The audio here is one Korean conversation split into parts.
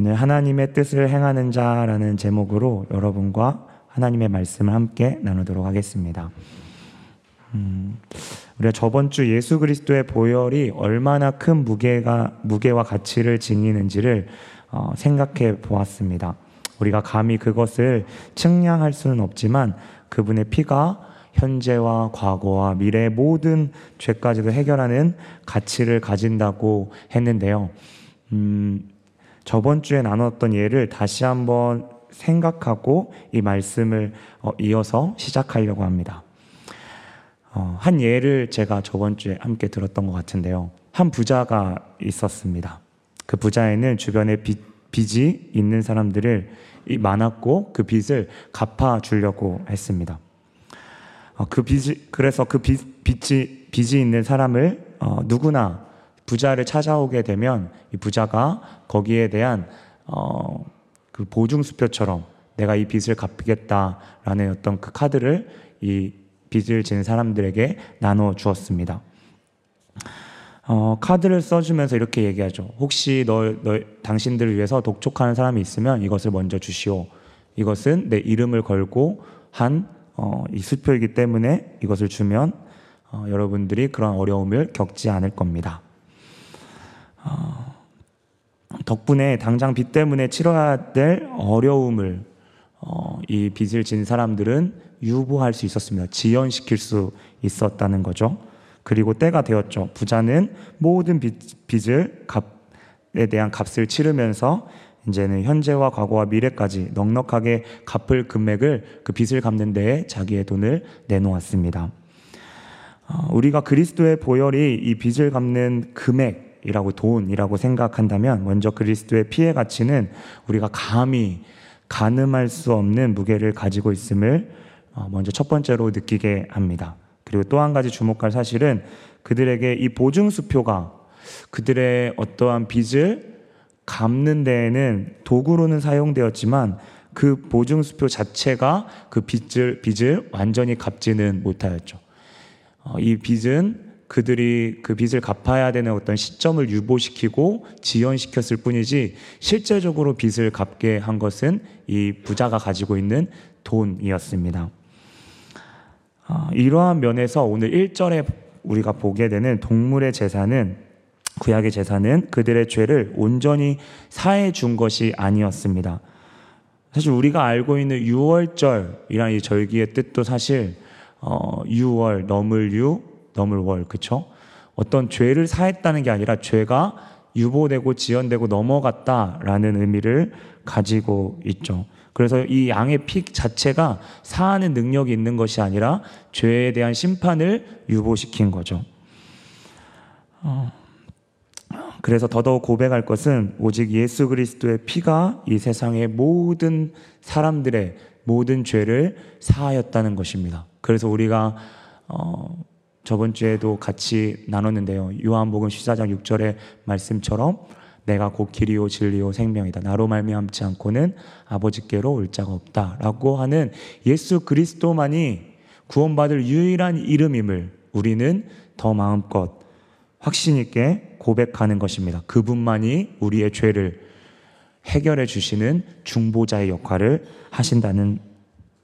오늘 하나님의 뜻을 행하는 자라는 제목으로 여러분과 하나님의 말씀을 함께 나누도록 하겠습니다. 음, 우리가 저번 주 예수 그리스도의 보혈이 얼마나 큰 무게가 무게와 가치를 지니는지를 어, 생각해 보았습니다. 우리가 감히 그것을 측량할 수는 없지만 그분의 피가 현재와 과거와 미래의 모든 죄까지도 해결하는 가치를 가진다고 했는데요. 음, 저번 주에 나눴던 예를 다시 한번 생각하고 이 말씀을 어, 이어서 시작하려고 합니다. 어, 한 예를 제가 저번 주에 함께 들었던 것 같은데요. 한 부자가 있었습니다. 그 부자에는 주변에 빚, 빚이 있는 사람들을 많았고 그 빚을 갚아 주려고 했습니다. 어, 그 빚이 그래서 그 빚, 빚이 빚이 있는 사람을 어, 누구나 부자를 찾아오게 되면 이 부자가 거기에 대한 어, 그 보증 수표처럼 내가 이 빚을 갚겠다라는 어떤 그 카드를 이 빚을 지는 사람들에게 나눠 주었습니다. 어, 카드를 써주면서 이렇게 얘기하죠. 혹시 너, 너, 당신들을 위해서 독촉하는 사람이 있으면 이것을 먼저 주시오. 이것은 내 이름을 걸고 한, 어, 이 수표이기 때문에 이것을 주면, 어, 여러분들이 그런 어려움을 겪지 않을 겁니다. 어, 덕분에 당장 빚 때문에 치러야 될 어려움을, 어, 이 빚을 진 사람들은 유보할 수 있었습니다. 지연시킬 수 있었다는 거죠. 그리고 때가 되었죠. 부자는 모든 빚, 을 값에 대한 값을 치르면서 이제는 현재와 과거와 미래까지 넉넉하게 갚을 금액을 그 빚을 갚는 데에 자기의 돈을 내놓았습니다. 어, 우리가 그리스도의 보혈이 이 빚을 갚는 금액 이라고 돈이라고 생각한다면 먼저 그리스도의 피의 가치는 우리가 감히 가늠할 수 없는 무게를 가지고 있음을 어, 먼저 첫 번째로 느끼게 합니다. 그리고 또 한 가지 주목할 사실은 그들에게 이 보증수표가 그들의 어떠한 빚을 갚는 데에는 도구로는 사용되었지만 그 보증수표 자체가 그 빚을, 빚을 완전히 갚지는 못하였죠. 어, 이 빚은 그들이 그 빚을 갚아야 되는 어떤 시점을 유보시키고 지연시켰을 뿐이지 실제적으로 빚을 갚게 한 것은 이 부자가 가지고 있는 돈이었습니다. 어, 이러한 면에서 오늘 1절에 우리가 보게 되는 동물의 제사는 구약의 제사는 그들의 죄를 온전히 사해 준 것이 아니었습니다. 사실 우리가 알고 있는 유월절이라는 이 절기의 뜻도 사실 어, 유월 넘을 유 넘을 월 그쵸? 어떤 죄를 사했다는 게 아니라 죄가 유보되고 지연되고 넘어갔다라는 의미를 가지고 있죠. 그래서 이 양의 피 자체가 사하는 능력이 있는 것이 아니라 죄에 대한 심판을 유보시킨 거죠. 어, 그래서 더더욱 고백할 것은 오직 예수 그리스도의 피가 이 세상의 모든 사람들의 모든 죄를 사하였다는 것입니다. 그래서 우리가 어, 저번 주에도 같이 나눴는데요. 요한복음 14장 6절의 말씀처럼 내가 곧 길이요 진리요 생명이다. 나로 말미암지 않고는 아버지께로 올 자가 없다라고 하는 예수 그리스도만이 구원받을 유일한 이름임을 우리는 더 마음껏 확신 있게 고백하는 것입니다. 그분만이 우리의 죄를 해결해 주시는 중보자의 역할을 하신다는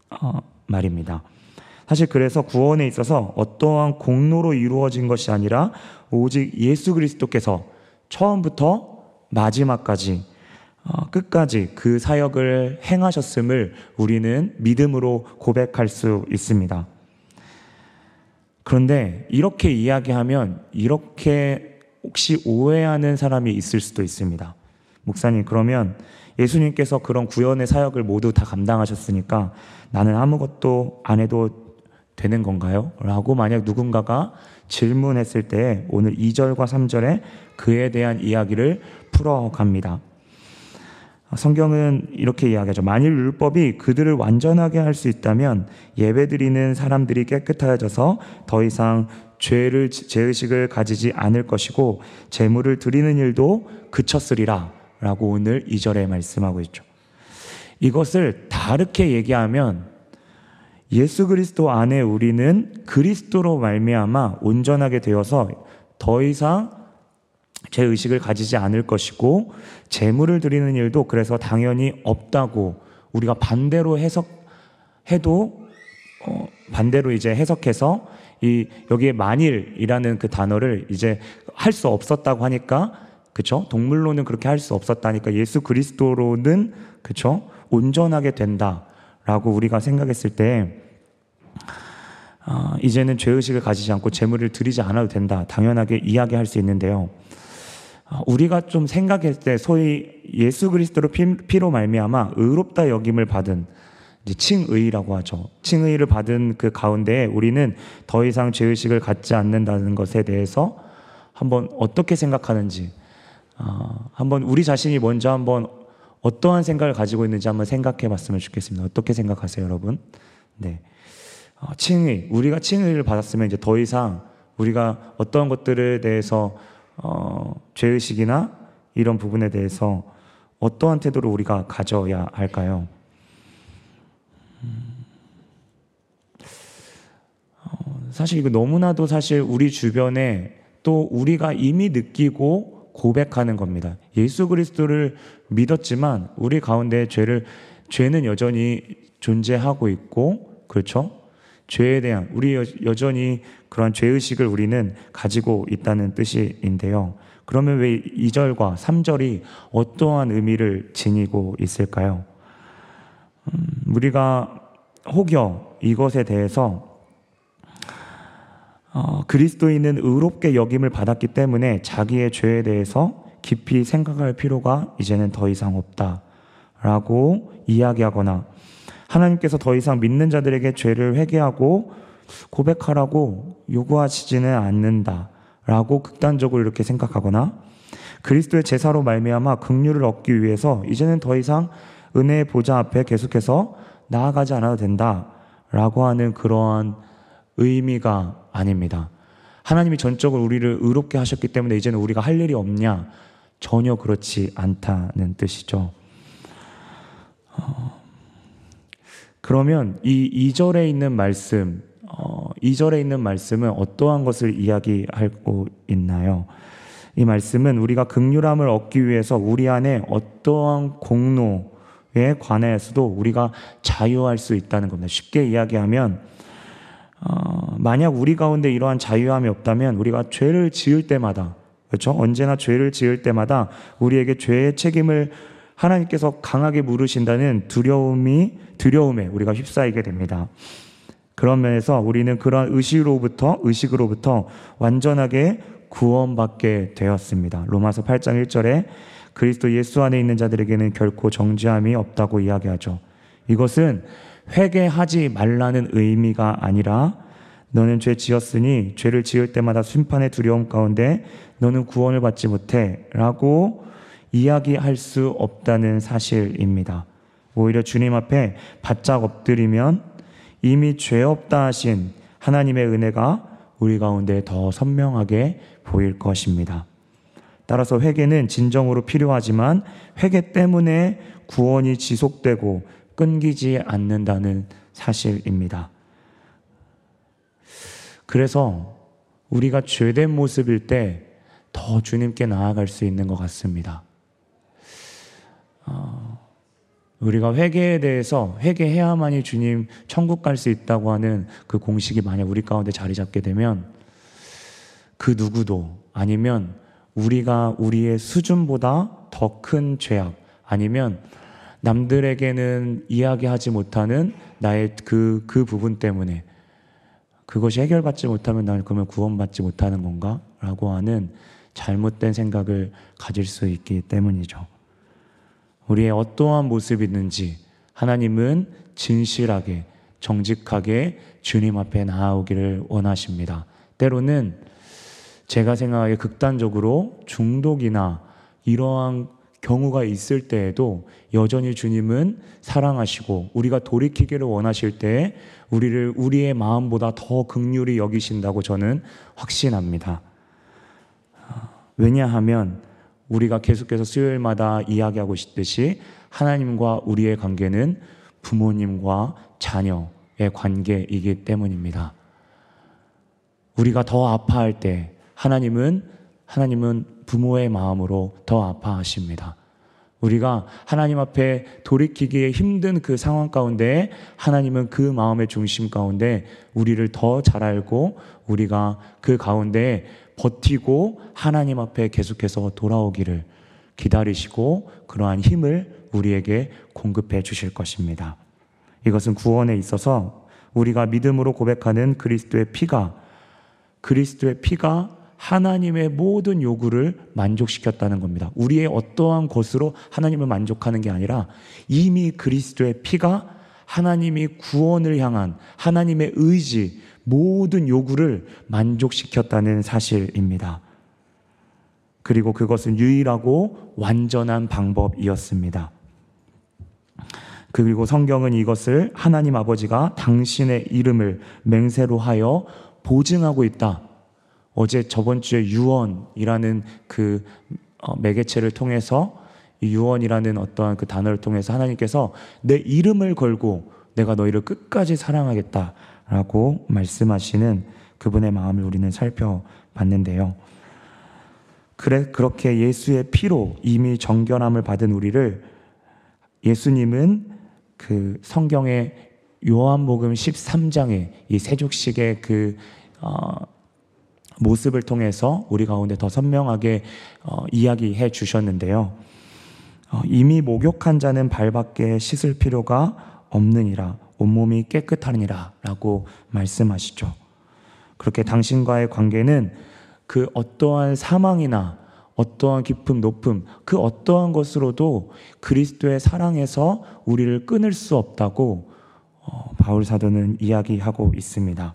어, 말입니다. 사실 그래서 구원에 있어서 어떠한 공로로 이루어진 것이 아니라 오직 예수 그리스도께서 처음부터 마지막까지 어, 끝까지 그 사역을 행하셨음을 우리는 믿음으로 고백할 수 있습니다. 그런데 이렇게 이야기하면 이렇게 혹시 오해하는 사람이 있을 수도 있습니다. 목사님, 그러면 예수님께서 그런 구원의 사역을 모두 다 감당하셨으니까 나는 아무것도 안 해도 되는 건가요? 라고 만약 누군가가 질문했을 때 오늘 2절과 3절에 그에 대한 이야기를 풀어갑니다. 성경은 이렇게 이야기하죠. 만일 율법이 그들을 완전하게 할 수 있다면 예배 드리는 사람들이 깨끗하여져서 더 이상 죄를 죄의식을 가지지 않을 것이고 제물을 드리는 일도 그쳤으리라 라고 오늘 2절에 말씀하고 있죠. 이것을 다르게 얘기하면 예수 그리스도 안에 우리는 그리스도로 말미암아 온전하게 되어서 더 이상 죄 의식을 가지지 않을 것이고 재물을 드리는 일도 그래서 당연히 없다고 우리가 반대로 해석해도 어, 반대로 이제 해석해서 이 여기에 만일이라는 그 단어를 이제 할 수 없었다고 하니까 그쵸? 동물로는 그렇게 할 수 없었다니까 예수 그리스도로는 그쵸? 온전하게 된다라고 우리가 생각했을 때 어, 이제는 죄의식을 가지지 않고 재물을 드리지 않아도 된다 당연하게 이야기할 수 있는데요. 어, 우리가 좀 생각할 때 소위 예수 그리스도로 피, 로 말미암아 의롭다 여김을 받은 칭의라고 하죠. 칭의를 받은 그 가운데 우리는 더 이상 죄의식을 갖지 않는다는 것에 대해서 한번 어떻게 생각하는지 어, 한번 우리 자신이 먼저 한번 어떠한 생각을 가지고 있는지 한번 생각해 봤으면 좋겠습니다. 어떻게 생각하세요, 여러분? 네. 어, 칭의. 우리가 칭의를 받았으면 이제 더 이상 우리가 어떠한 것들에 대해서 어, 죄의식이나 이런 부분에 대해서 어떠한 태도를 우리가 가져야 할까요? 어, 사실 이거 너무나도 사실 우리 주변에 또 우리가 이미 느끼고 고백하는 겁니다. 예수 그리스도를 믿었지만 우리 가운데 죄를 죄는 여전히 존재하고 있고 그렇죠? 죄에 대한 우리 여전히 그러한 죄의식을 우리는 가지고 있다는 뜻인데요. 그러면 왜 2절과 3절이 어떠한 의미를 지니고 있을까요? 음, 우리가 혹여 이것에 대해서 어, 그리스도인은 의롭게 여김을 받았기 때문에 자기의 죄에 대해서 깊이 생각할 필요가 이제는 더 이상 없다라고 이야기하거나 하나님께서 더 이상 믿는 자들에게 죄를 회개하고 고백하라고 요구하시지는 않는다라고 극단적으로 이렇게 생각하거나 그리스도의 제사로 말미암아 긍휼을 얻기 위해서 이제는 더 이상 은혜의 보좌 앞에 계속해서 나아가지 않아도 된다라고 하는 그러한 의미가 아닙니다. 하나님이 전적으로 우리를 의롭게 하셨기 때문에 이제는 우리가 할 일이 없냐? 전혀 그렇지 않다는 뜻이죠. 어, 그러면 이 2절에 있는 말씀, 어, 2절에 있는 말씀은 어떠한 것을 이야기하고 있나요? 이 말씀은 우리가 극률함을 얻기 위해서 우리 안에 어떠한 공로에 관해서도 우리가 자유할 수 있다는 겁니다. 쉽게 이야기하면 어, 만약 우리 가운데 이러한 자유함이 없다면 우리가 죄를 지을 때마다 그렇죠? 언제나 죄를 지을 때마다 우리에게 죄의 책임을 하나님께서 강하게 물으신다는 두려움이 두려움에 우리가 휩싸이게 됩니다. 그런 면에서 우리는 그런 의식으로부터 의식으로부터 완전하게 구원받게 되었습니다. 로마서 8장 1절에 그리스도 예수 안에 있는 자들에게는 결코 정죄함이 없다고 이야기하죠. 이것은 회개하지 말라는 의미가 아니라 너는 죄 지었으니 죄를 지을 때마다 심판의 두려움 가운데 너는 구원을 받지 못해 라고 이야기할 수 없다는 사실입니다. 오히려 주님 앞에 바짝 엎드리면 이미 죄 없다 하신 하나님의 은혜가 우리 가운데 더 선명하게 보일 것입니다. 따라서 회개는 진정으로 필요하지만 회개 때문에 구원이 지속되고 끊기지 않는다는 사실입니다. 그래서 우리가 죄된 모습일 때 더 주님께 나아갈 수 있는 것 같습니다. 어, 우리가 회개에 대해서 회개해야만이 주님 천국 갈 수 있다고 하는 그 공식이 만약 우리 가운데 자리 잡게 되면 그 누구도 아니면 우리가 우리의 수준보다 더 큰 죄악 아니면 남들에게는 이야기하지 못하는 나의 그, 그 부분 때문에 그것이 해결받지 못하면 나는 그러면 구원받지 못하는 건가? 라고 하는 잘못된 생각을 가질 수 있기 때문이죠. 우리의 어떠한 모습이든지 하나님은 진실하게 정직하게 주님 앞에 나아오기를 원하십니다. 때로는 제가 생각하기에 극단적으로 중독이나 이러한 경우가 있을 때에도 여전히 주님은 사랑하시고 우리가 돌이키기를 원하실 때 우리를 우리의 마음보다 더 극률이 여기신다고 저는 확신합니다. 왜냐하면 우리가 계속해서 수요일마다 이야기하고 있듯이 하나님과 우리의 관계는 부모님과 자녀의 관계이기 때문입니다. 우리가 더 아파할 때 하나님은 하나님은 부모의 마음으로 더 아파하십니다. 우리가 하나님 앞에 돌이키기에 힘든 그 상황 가운데 하나님은 그 마음의 중심 가운데 우리를 더 잘 알고 우리가 그 가운데 버티고 하나님 앞에 계속해서 돌아오기를 기다리시고 그러한 힘을 우리에게 공급해 주실 것입니다. 이것은 구원에 있어서 우리가 믿음으로 고백하는 그리스도의 피가 그리스도의 피가 하나님의 모든 요구를 만족시켰다는 겁니다. 우리의 어떠한 것으로 하나님을 만족하는 게 아니라 이미 그리스도의 피가 하나님이 구원을 향한 하나님의 의지, 모든 요구를 만족시켰다는 사실입니다. 그리고 그것은 유일하고 완전한 방법이었습니다. 그리고 성경은 이것을 하나님 아버지가 당신의 이름을 맹세로 하여 보증하고 있다. 어제 저번 주에 유언이라는 그 어, 매개체를 통해서 유언이라는 어떠한 그 단어를 통해서 하나님께서 내 이름을 걸고 내가 너희를 끝까지 사랑하겠다 라고 말씀하시는 그분의 마음을 우리는 살펴봤는데요. 그래 그렇게 예수의 피로 이미 정결함을 받은 우리를 예수님은 그 성경의 요한복음 13장의 이 세족식의 그 어, 모습을 통해서 우리 가운데 더 선명하게 어, 이야기해 주셨는데요. 어, 이미 목욕한 자는 발밖에 씻을 필요가 없느니라 온몸이 깨끗하니라 라고 말씀하시죠. 그렇게 당신과의 관계는 그 어떠한 사망이나 어떠한 깊음, 높음, 그 어떠한 것으로도 그리스도의 사랑에서 우리를 끊을 수 없다고 어, 바울 사도는 이야기하고 있습니다.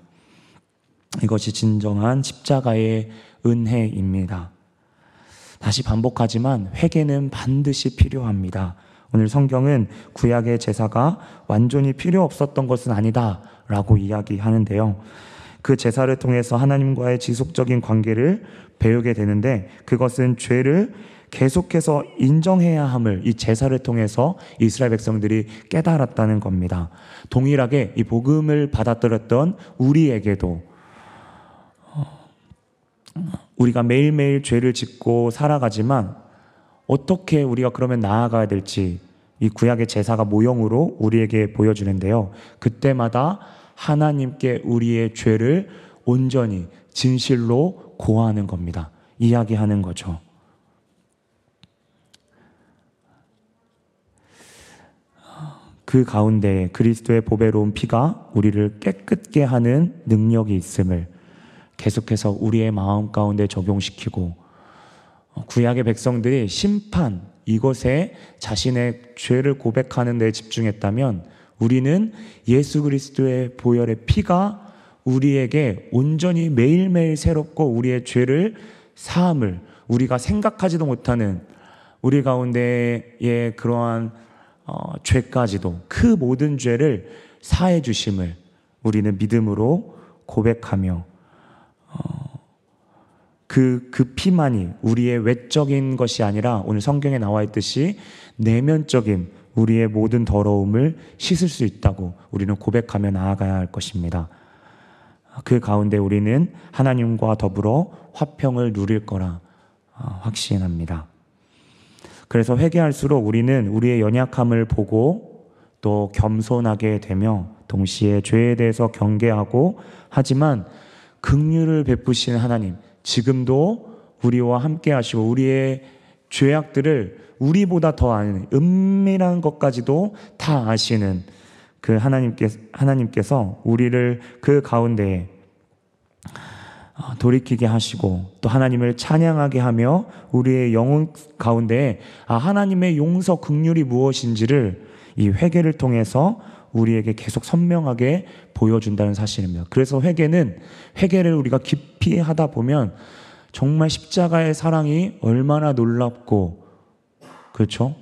이것이 진정한 십자가의 은혜입니다. 다시 반복하지만 회개는 반드시 필요합니다. 오늘 성경은 구약의 제사가 완전히 필요 없었던 것은 아니다 라고 이야기하는데요. 그 제사를 통해서 하나님과의 지속적인 관계를 배우게 되는데 그것은 죄를 계속해서 인정해야 함을 이 제사를 통해서 이스라엘 백성들이 깨달았다는 겁니다. 동일하게 이 복음을 받아들였던 우리에게도 우리가 매일매일 죄를 짓고 살아가지만 어떻게 우리가 그러면 나아가야 될지 이 구약의 제사가 모형으로 우리에게 보여주는데요. 그때마다 하나님께 우리의 죄를 온전히 진실로 고하는 겁니다. 이야기하는 거죠. 그 가운데 그리스도의 보배로운 피가 우리를 깨끗게 하는 능력이 있음을 계속해서 우리의 마음 가운데 적용시키고 구약의 백성들이 심판 이것에 자신의 죄를 고백하는 데 집중했다면 우리는 예수 그리스도의 보혈의 피가 우리에게 온전히 매일매일 새롭고 우리의 죄를 사함을 우리가 생각하지도 못하는 우리 가운데의 그러한 어, 죄까지도 그 모든 죄를 사해 주심을 우리는 믿음으로 고백하며 그, 그 피만이 우리의 외적인 것이 아니라 오늘 성경에 나와 있듯이 내면적인 우리의 모든 더러움을 씻을 수 있다고 우리는 고백하며 나아가야 할 것입니다. 그 가운데 우리는 하나님과 더불어 화평을 누릴 거라 어, 확신합니다. 그래서 회개할수록 우리는 우리의 연약함을 보고 또 겸손하게 되며 동시에 죄에 대해서 경계하고 하지만 긍휼을 베푸시는 하나님, 지금도 우리와 함께 하시고 우리의 죄악들을 우리보다 더 아는 은밀한 것까지도 다 아시는 그 하나님께, 하나님께서 우리를 그 가운데에 어, 돌이키게 하시고 또 하나님을 찬양하게 하며 우리의 영혼 가운데 아 하나님의 용서 극률이 무엇인지를 이 회개를 통해서 우리에게 계속 선명하게 보여준다는 사실입니다. 그래서 회개는 회개를 우리가 깊이 하다 보면 정말 십자가의 사랑이 얼마나 놀랍고 그렇죠?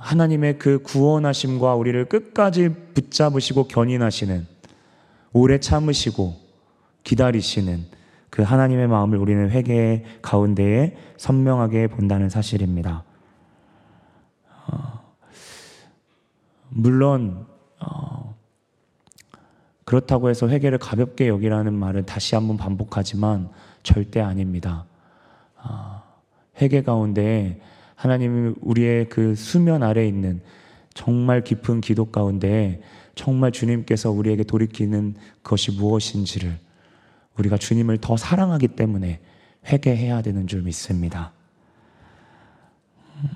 하나님의 그 구원하심과 우리를 끝까지 붙잡으시고 견인하시는 오래 참으시고 기다리시는 그 하나님의 마음을 우리는 회개 가운데에 선명하게 본다는 사실입니다. 물론 어, 그렇다고 해서 회개를 가볍게 여기라는 말을 다시 한번 반복하지만 절대 아닙니다. 아, 회개 가운데 하나님이 우리의 그 수면 아래 있는 정말 깊은 기도 가운데 정말 주님께서 우리에게 돌이키는 것이 무엇인지를 우리가 주님을 더 사랑하기 때문에 회개해야 되는 줄 믿습니다. 어,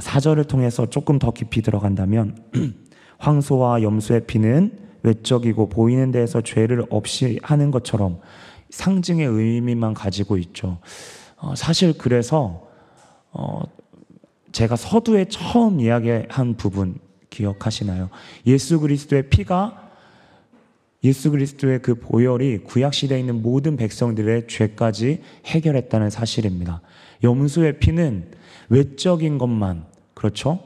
사절을 통해서 조금 더 깊이 들어간다면 황소와 염소의 피는 외적이고 보이는 데에서 죄를 없이 하는 것처럼 상징의 의미만 가지고 있죠. 어, 사실 그래서 어, 제가 서두에 처음 이야기한 부분 기억하시나요? 예수 그리스도의 피가 예수 그리스도의 그 보혈이 구약 시대에 있는 모든 백성들의 죄까지 해결했다는 사실입니다. 염소의 피는 외적인 것만 그렇죠?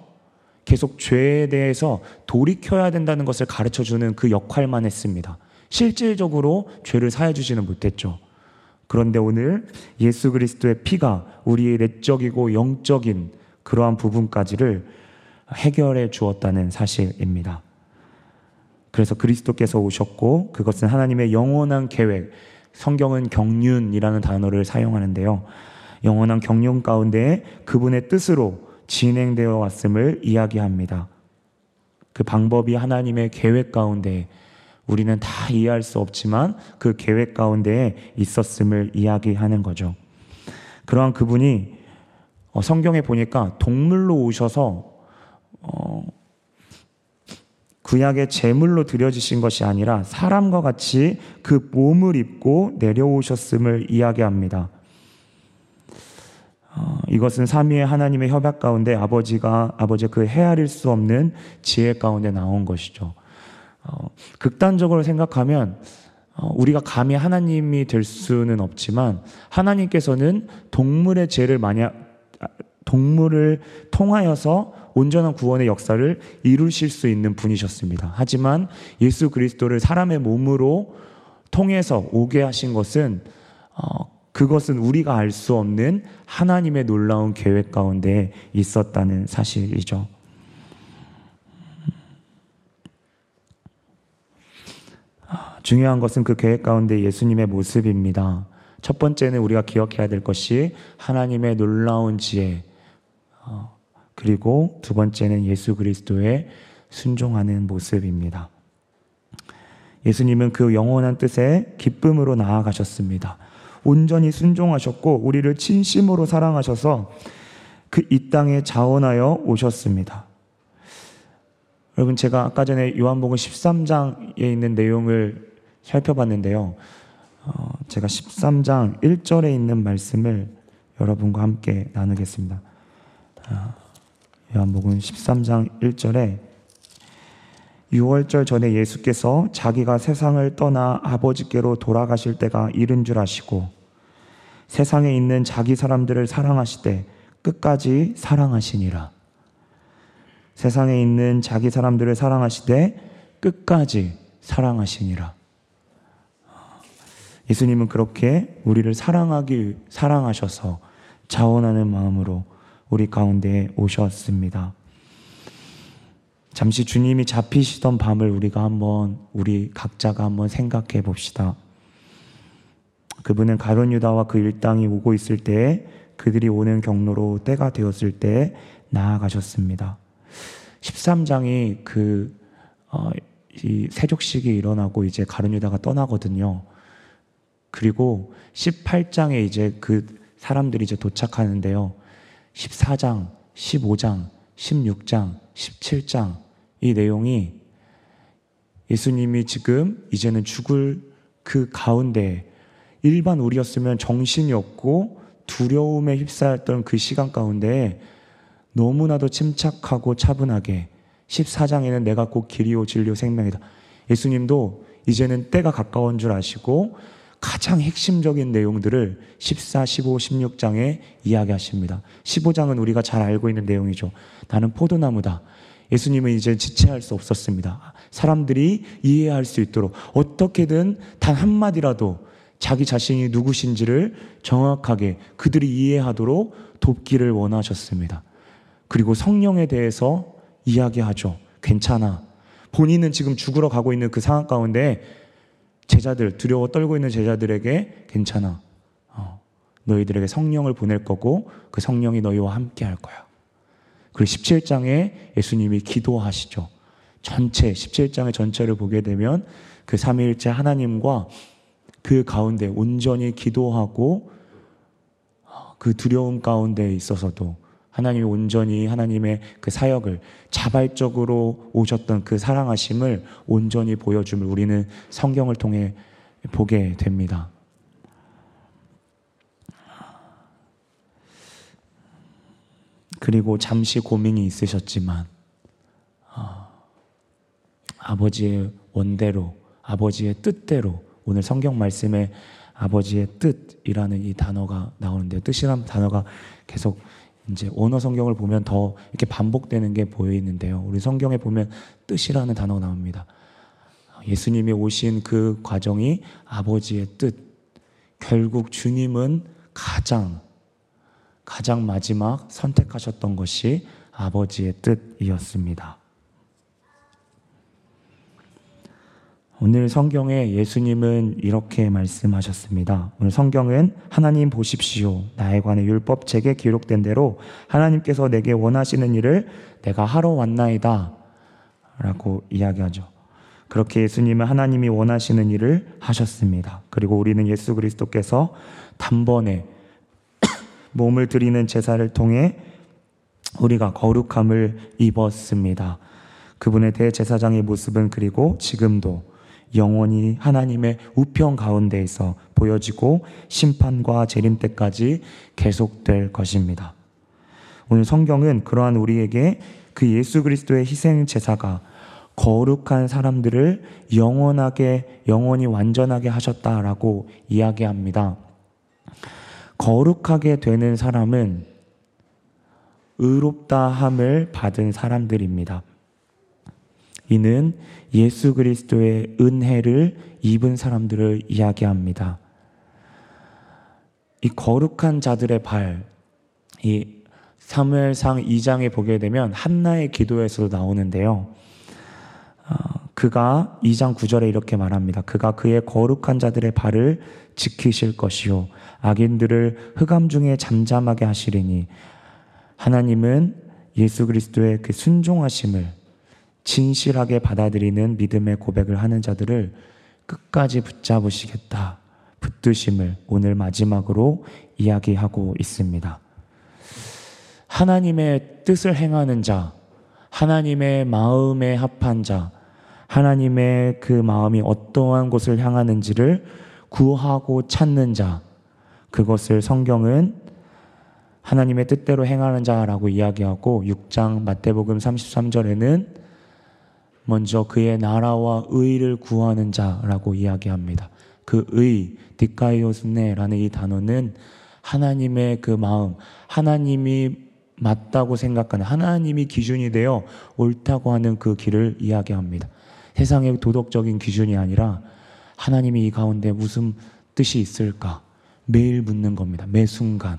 계속 죄에 대해서 돌이켜야 된다는 것을 가르쳐 주는 그 역할만 했습니다. 실질적으로 죄를 사해 주지는 못했죠. 그런데 오늘 예수 그리스도의 피가 우리의 내적이고 영적인 그러한 부분까지를 해결해 주었다는 사실입니다. 그래서 그리스도께서 오셨고 그것은 하나님의 영원한 계획, 성경은 경륜이라는 단어를 사용하는데요. 영원한 경륜 가운데 그분의 뜻으로 진행되어 왔음을 이야기합니다. 그 방법이 하나님의 계획 가운데 우리는 다 이해할 수 없지만 그 계획 가운데 있었음을 이야기하는 거죠. 그러한 그분이 어, 성경에 보니까 동물로 오셔서 어, 구약의 제물로 드려지신 것이 아니라 사람과 같이 그 몸을 입고 내려오셨음을 이야기합니다. 어, 이것은 삼위의 하나님의 협약 가운데 아버지가 아버지의 그 헤아릴 수 없는 지혜 가운데 나온 것이죠. 어, 극단적으로 생각하면 어, 우리가 감히 하나님이 될 수는 없지만 하나님께서는 동물의 죄를 만약 동물을 통하여서 온전한 구원의 역사를 이루실 수 있는 분이셨습니다. 하지만 예수 그리스도를 사람의 몸으로 통해서 오게 하신 것은 어, 그것은 우리가 알 수 없는 하나님의 놀라운 계획 가운데 있었다는 사실이죠. 중요한 것은 그 계획 가운데 예수님의 모습입니다. 첫 번째는 우리가 기억해야 될 것이 하나님의 놀라운 지혜, 어, 그리고 두 번째는 예수 그리스도의 순종하는 모습입니다. 예수님은 그 영원한 뜻에 기쁨으로 나아가셨습니다. 온전히 순종하셨고 우리를 진심으로 사랑하셔서 그 이 땅에 자원하여 오셨습니다. 여러분 제가 아까 전에 요한복음 13장에 있는 내용을 살펴봤는데요. 어, 제가 13장 1절에 있는 말씀을 여러분과 함께 나누겠습니다. 어, 요한복음 13장 1절에 6월절 전에 예수께서 자기가 세상을 떠나 아버지께로 돌아가실 때가 이른 줄 아시고 세상에 있는 자기 사람들을 사랑하시되 끝까지 사랑하시니라. 세상에 있는 자기 사람들을 사랑하시되 끝까지 사랑하시니라. 예수님은 그렇게 우리를 사랑하기 사랑하셔서 자원하는 마음으로 우리 가운데 오셨습니다. 잠시 주님이 잡히시던 밤을 우리가 한번 우리 각자가 한번 생각해 봅시다. 그분은 가론 유다와 그 일당이 오고 있을 때 그들이 오는 경로로 때가 되었을 때 나아가셨습니다. 13장이 그, 어, 이 세족식이 일어나고 이제 가론 유다가 떠나거든요. 그리고 18장에 이제 그 사람들이 이제 도착하는데요. 14장, 15장, 16장, 17장 이 내용이 예수님이 지금 이제는 죽을 그 가운데 일반 우리였으면 정신이 없고 두려움에 휩싸였던 그 시간 가운데 너무나도 침착하고 차분하게 14장에는 내가 꼭 길이요 진리요 생명이다. 예수님도 이제는 때가 가까운 줄 아시고 가장 핵심적인 내용들을 14, 15, 16장에 이야기하십니다. 15장은 우리가 잘 알고 있는 내용이죠. 나는 포도나무다. 예수님은 이제 지체할 수 없었습니다. 사람들이 이해할 수 있도록 어떻게든 단 한마디라도 자기 자신이 누구신지를 정확하게 그들이 이해하도록 돕기를 원하셨습니다. 그리고 성령에 대해서 이야기하죠. 괜찮아. 본인은 지금 죽으러 가고 있는 그 상황 가운데 제자들 두려워 떨고 있는 제자들에게 괜찮아. 어, 너희들에게 성령을 보낼 거고 그 성령이 너희와 함께 할 거야. 그리고 17장에 예수님이 기도하시죠. 전체 17장의 전체를 보게 되면 그 삼위일체 하나님과 그 가운데 온전히 기도하고 어, 그 두려움 가운데 있어서도 하나님이 온전히 하나님의 그 사역을 자발적으로 오셨던 그 사랑하심을 온전히 보여줌을 우리는 성경을 통해 보게 됩니다. 그리고 잠시 고민이 있으셨지만 어, 아버지의 원대로 아버지의 뜻대로 오늘 성경 말씀에 아버지의 뜻이라는 이 단어가 나오는데 뜻이라는 단어가 계속 이제 원어 성경을 보면 더 이렇게 반복되는 게 보이는데요. 우리 성경에 보면 뜻이라는 단어가 나옵니다. 예수님이 오신 그 과정이 아버지의 뜻. 결국 주님은 가장, 가장 마지막 선택하셨던 것이 아버지의 뜻이었습니다. 오늘 성경에 예수님은 이렇게 말씀하셨습니다. 오늘 성경은 하나님 보십시오. 나에 관해 율법책에 기록된 대로 하나님께서 내게 원하시는 일을 내가 하러 왔나이다. 라고 이야기하죠. 그렇게 예수님은 하나님이 원하시는 일을 하셨습니다. 그리고 우리는 예수 그리스도께서 단번에 몸을 드리는 제사를 통해 우리가 거룩함을 입었습니다. 그분의 대제사장의 모습은 그리고 지금도 영원히 하나님의 우편 가운데에서 보여지고 심판과 재림 때까지 계속될 것입니다. 오늘 성경은 그러한 우리에게 그 예수 그리스도의 희생 제사가 거룩한 사람들을 영원하게 영원히 완전하게 하셨다라고 이야기합니다. 거룩하게 되는 사람은 의롭다함을 받은 사람들입니다. 이는 예수 그리스도의 은혜를 입은 사람들을 이야기합니다. 이 거룩한 자들의 발, 이 사무엘상 2장에 보게 되면 한나의 기도에서 나오는데요. 어, 그가 2장 9절에 이렇게 말합니다. 그가 그의 거룩한 자들의 발을 지키실 것이요. 악인들을 흑암 중에 잠잠하게 하시리니 하나님은 예수 그리스도의 그 순종하심을 진실하게 받아들이는 믿음의 고백을 하는 자들을 끝까지 붙잡으시겠다. 붙드심을 오늘 마지막으로 이야기하고 있습니다. 하나님의 뜻을 행하는 자, 하나님의 마음에 합한 자, 하나님의 그 마음이 어떠한 곳을 향하는지를 구하고 찾는 자, 그것을 성경은 하나님의 뜻대로 행하는 자라고 이야기하고 6장 마태복음 33절에는 먼저 그의 나라와 의를 구하는 자라고 이야기합니다. 그 의, 디카이오스네라는 이 단어는 하나님의 그 마음, 하나님이 맞다고 생각하는 하나님이 기준이 되어 옳다고 하는 그 길을 이야기합니다. 세상의 도덕적인 기준이 아니라 하나님이 이 가운데 무슨 뜻이 있을까? 매일 묻는 겁니다. 매 순간.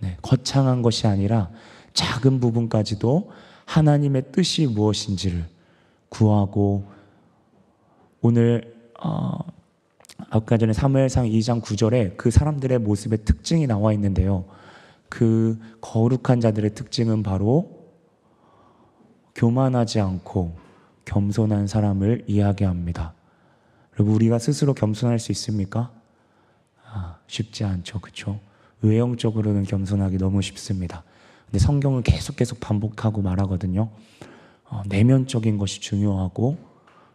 네, 거창한 것이 아니라 작은 부분까지도 하나님의 뜻이 무엇인지를 구하고 오늘 어, 아까 전에 사무엘상 2장 9절에 그 사람들의 모습의 특징이 나와 있는데요. 그 거룩한 자들의 특징은 바로 교만하지 않고 겸손한 사람을 이야기합니다. 여러분 우리가 스스로 겸손할 수 있습니까? 아, 쉽지 않죠. 그렇죠? 외형적으로는 겸손하기 너무 쉽습니다. 근데 성경은 계속 계속 반복하고 말하거든요. 어, 내면적인 것이 중요하고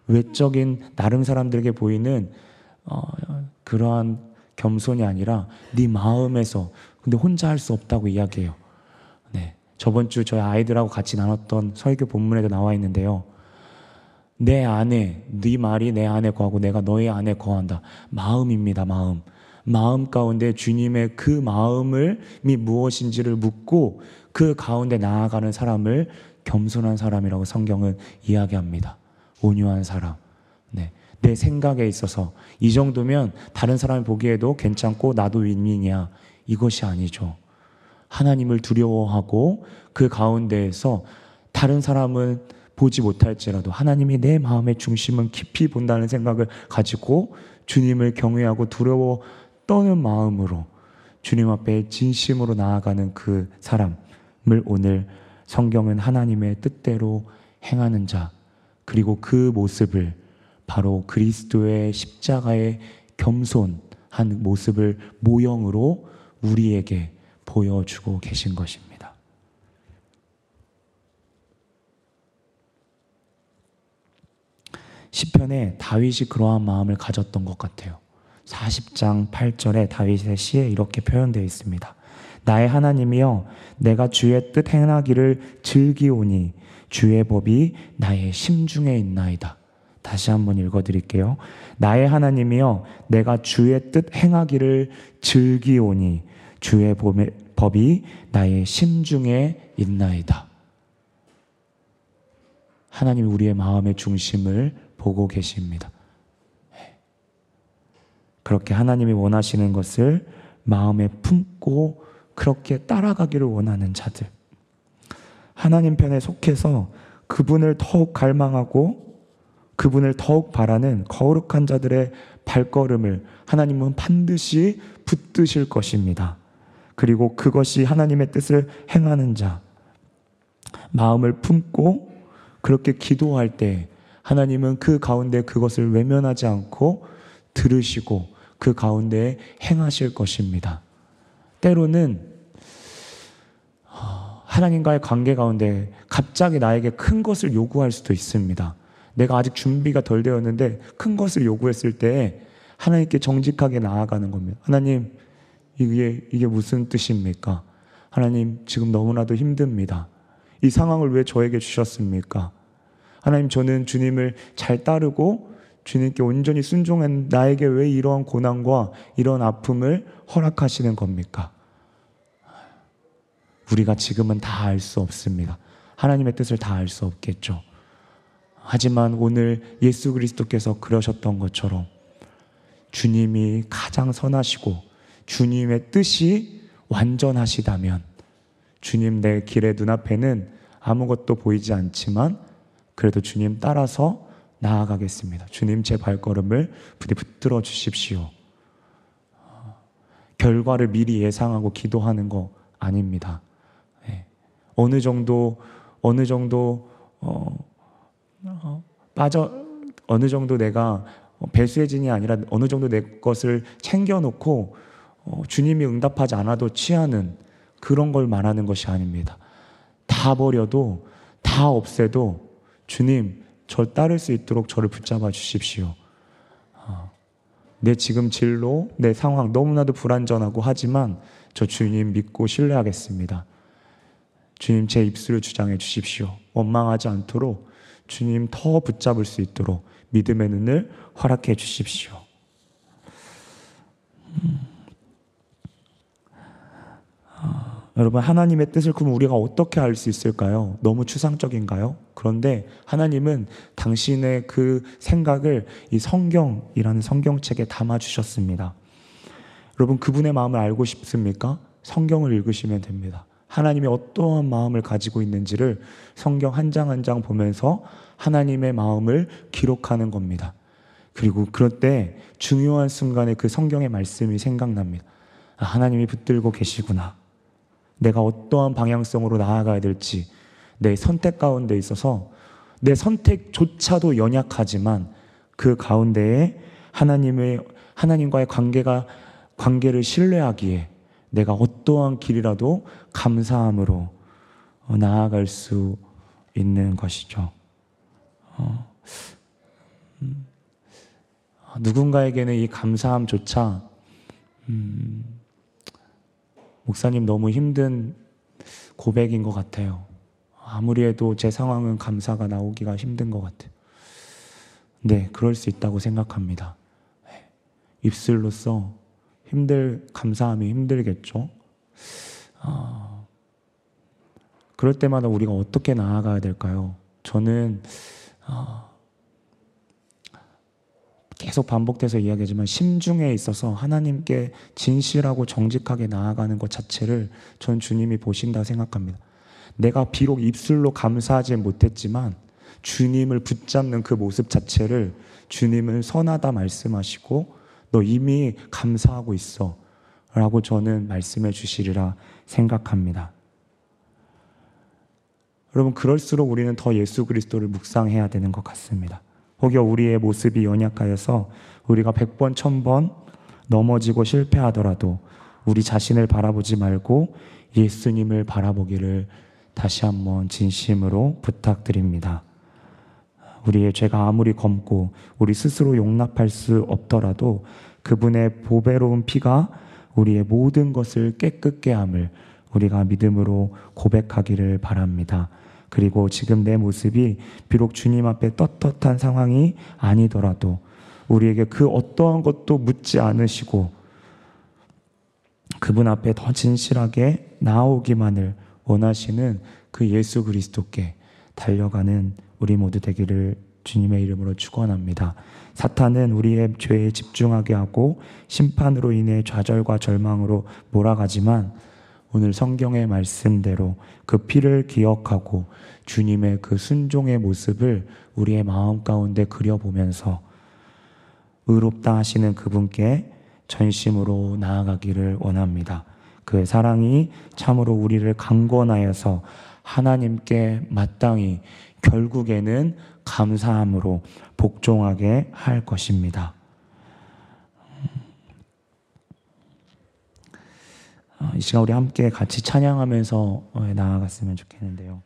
외적인 다른 사람들에게 보이는 어, 그러한 겸손이 아니라 네 마음에서 근데 혼자 할 수 없다고 이야기해요. 네. 저번 주 저희 아이들하고 같이 나눴던 설교 본문에도 나와 있는데요. 내 안에 네 말이 내 안에 거하고 내가 너의 안에 거한다. 마음입니다. 마음. 마음 가운데 주님의 그 마음을 미 무엇인지를 묻고 그 가운데 나아가는 사람을 겸손한 사람이라고 성경은 이야기합니다. 온유한 사람. 네. 내 생각에 있어서 이 정도면 다른 사람이 보기에도 괜찮고 나도 윈윈이야. 이것이 아니죠. 하나님을 두려워하고 그 가운데에서 다른 사람은 보지 못할지라도 하나님이 내 마음의 중심은 깊이 본다는 생각을 가지고 주님을 경외하고 두려워 떠는 마음으로 주님 앞에 진심으로 나아가는 그 사람을 오늘 성경은 하나님의 뜻대로 행하는 자, 그리고 그 모습을 바로 그리스도의 십자가의 겸손한 모습을 모형으로 우리에게 보여주고 계신 것입니다. 시편에 다윗이 그러한 마음을 가졌던 것 같아요. 40장 8절에 다윗의 시에 이렇게 표현되어 있습니다. 나의 하나님이여 내가 주의 뜻 행하기를 즐기오니 주의 법이 나의 심중에 있나이다. 다시 한번 읽어 드릴게요. 나의 하나님이여 내가 주의 뜻 행하기를 즐기오니 주의 법이 나의 심중에 있나이다. 하나님 우리의 마음의 중심을 보고 계십니다. 그렇게 하나님이 원하시는 것을 마음에 품고 그렇게 따라가기를 원하는 자들. 하나님 편에 속해서 그분을 더욱 갈망하고 그분을 더욱 바라는 거룩한 자들의 발걸음을 하나님은 반드시 붙드실 것입니다. 그리고 그것이 하나님의 뜻을 행하는 자, 마음을 품고 그렇게 기도할 때 하나님은 그 가운데 그것을 외면하지 않고 들으시고 그 가운데 행하실 것입니다. 때로는 어, 하나님과의 관계 가운데 갑자기 나에게 큰 것을 요구할 수도 있습니다. 내가 아직 준비가 덜 되었는데 큰 것을 요구했을 때 하나님께 정직하게 나아가는 겁니다. 하나님, 이게, 이게 무슨 뜻입니까? 하나님, 지금 너무나도 힘듭니다. 이 상황을 왜 저에게 주셨습니까? 하나님, 저는 주님을 잘 따르고 주님께 온전히 순종한 나에게 왜 이러한 고난과 이런 아픔을 허락하시는 겁니까? 우리가 지금은 다 알 수 없습니다. 하나님의 뜻을 다 알 수 없겠죠. 하지만 오늘 예수 그리스도께서 그러셨던 것처럼 주님이 가장 선하시고 주님의 뜻이 완전하시다면 주님 내 길의 눈앞에는 아무것도 보이지 않지만 그래도 주님 따라서 나아가겠습니다. 주님 제 발걸음을 부디 붙들어 주십시오. 결과를 미리 예상하고 기도하는 거 아닙니다. 네. 어느 정도 어느 정도 어, 어, 빠져 어느 정도 내가 배수해진이 아니라 어느 정도 내 것을 챙겨놓고 어, 주님이 응답하지 않아도 취하는 그런 걸 말하는 것이 아닙니다. 다 버려도 다 없애도 주님 절 따를 수 있도록 저를 붙잡아 주십시오. 어, 내 지금 진로, 내 상황 너무나도 불안전하고 하지만 저 주님 믿고 신뢰하겠습니다. 주님 제 입술을 주장해 주십시오. 원망하지 않도록 주님 더 붙잡을 수 있도록 믿음의 눈을 허락해 주십시오. 음. 여러분 하나님의 뜻을 그럼 우리가 어떻게 알 수 있을까요? 너무 추상적인가요? 그런데 하나님은 당신의 그 생각을 이 성경이라는 성경책에 담아 주셨습니다. 여러분 그분의 마음을 알고 싶습니까? 성경을 읽으시면 됩니다. 하나님이 어떠한 마음을 가지고 있는지를 성경 한 장 한 장 보면서 하나님의 마음을 기록하는 겁니다. 그리고 그럴 때 중요한 순간에 그 성경의 말씀이 생각납니다. 아, 하나님이 붙들고 계시구나. 내가 어떠한 방향성으로 나아가야 될지 내 선택 가운데 있어서 내 선택조차도 연약하지만 그 가운데에 하나님의 하나님과의 관계가 관계를 신뢰하기에 내가 어떠한 길이라도 감사함으로 어, 나아갈 수 있는 것이죠. 어, 음, 누군가에게는 이 감사함조차 음, 목사님 너무 힘든 고백인 것 같아요. 아무리 해도 제 상황은 감사가 나오기가 힘든 것 같아요. 네, 그럴 수 있다고 생각합니다. 네, 입술로서 힘들, 감사함이 힘들겠죠. 어, 그럴 때마다 우리가 어떻게 나아가야 될까요? 저는 어, 계속 반복돼서 이야기하지만 심중에 있어서 하나님께 진실하고 정직하게 나아가는 것 자체를 전 주님이 보신다 생각합니다. 내가 비록 입술로 감사하지 못했지만 주님을 붙잡는 그 모습 자체를 주님을 선하다 말씀하시고 너 이미 감사하고 있어. 라고 저는 말씀해 주시리라 생각합니다. 여러분, 그럴수록 우리는 더 예수 그리스도를 묵상해야 되는 것 같습니다. 혹여 우리의 모습이 연약하여서 우리가 백번, 천번 넘어지고 실패하더라도 우리 자신을 바라보지 말고 예수님을 바라보기를 다시 한번 진심으로 부탁드립니다. 우리의 죄가 아무리 검고 우리 스스로 용납할 수 없더라도 그분의 보배로운 피가 우리의 모든 것을 깨끗게 함을 우리가 믿음으로 고백하기를 바랍니다. 그리고 지금 내 모습이 비록 주님 앞에 떳떳한 상황이 아니더라도 우리에게 그 어떠한 것도 묻지 않으시고 그분 앞에 더 진실하게 나오기만을 원하시는 그 예수 그리스도께 달려가는 우리 모두 되기를 주님의 이름으로 축원합니다. 사탄은 우리의 죄에 집중하게 하고 심판으로 인해 좌절과 절망으로 몰아가지만 오늘 성경의 말씀대로 그 피를 기억하고 주님의 그 순종의 모습을 우리의 마음 가운데 그려보면서 의롭다 하시는 그분께 전심으로 나아가기를 원합니다. 그 사랑이 참으로 우리를 강권하여서 하나님께 마땅히 결국에는 감사함으로 복종하게 할 것입니다. 어, 이 시간 우리 함께 같이 찬양하면서 나아갔으면 좋겠는데요.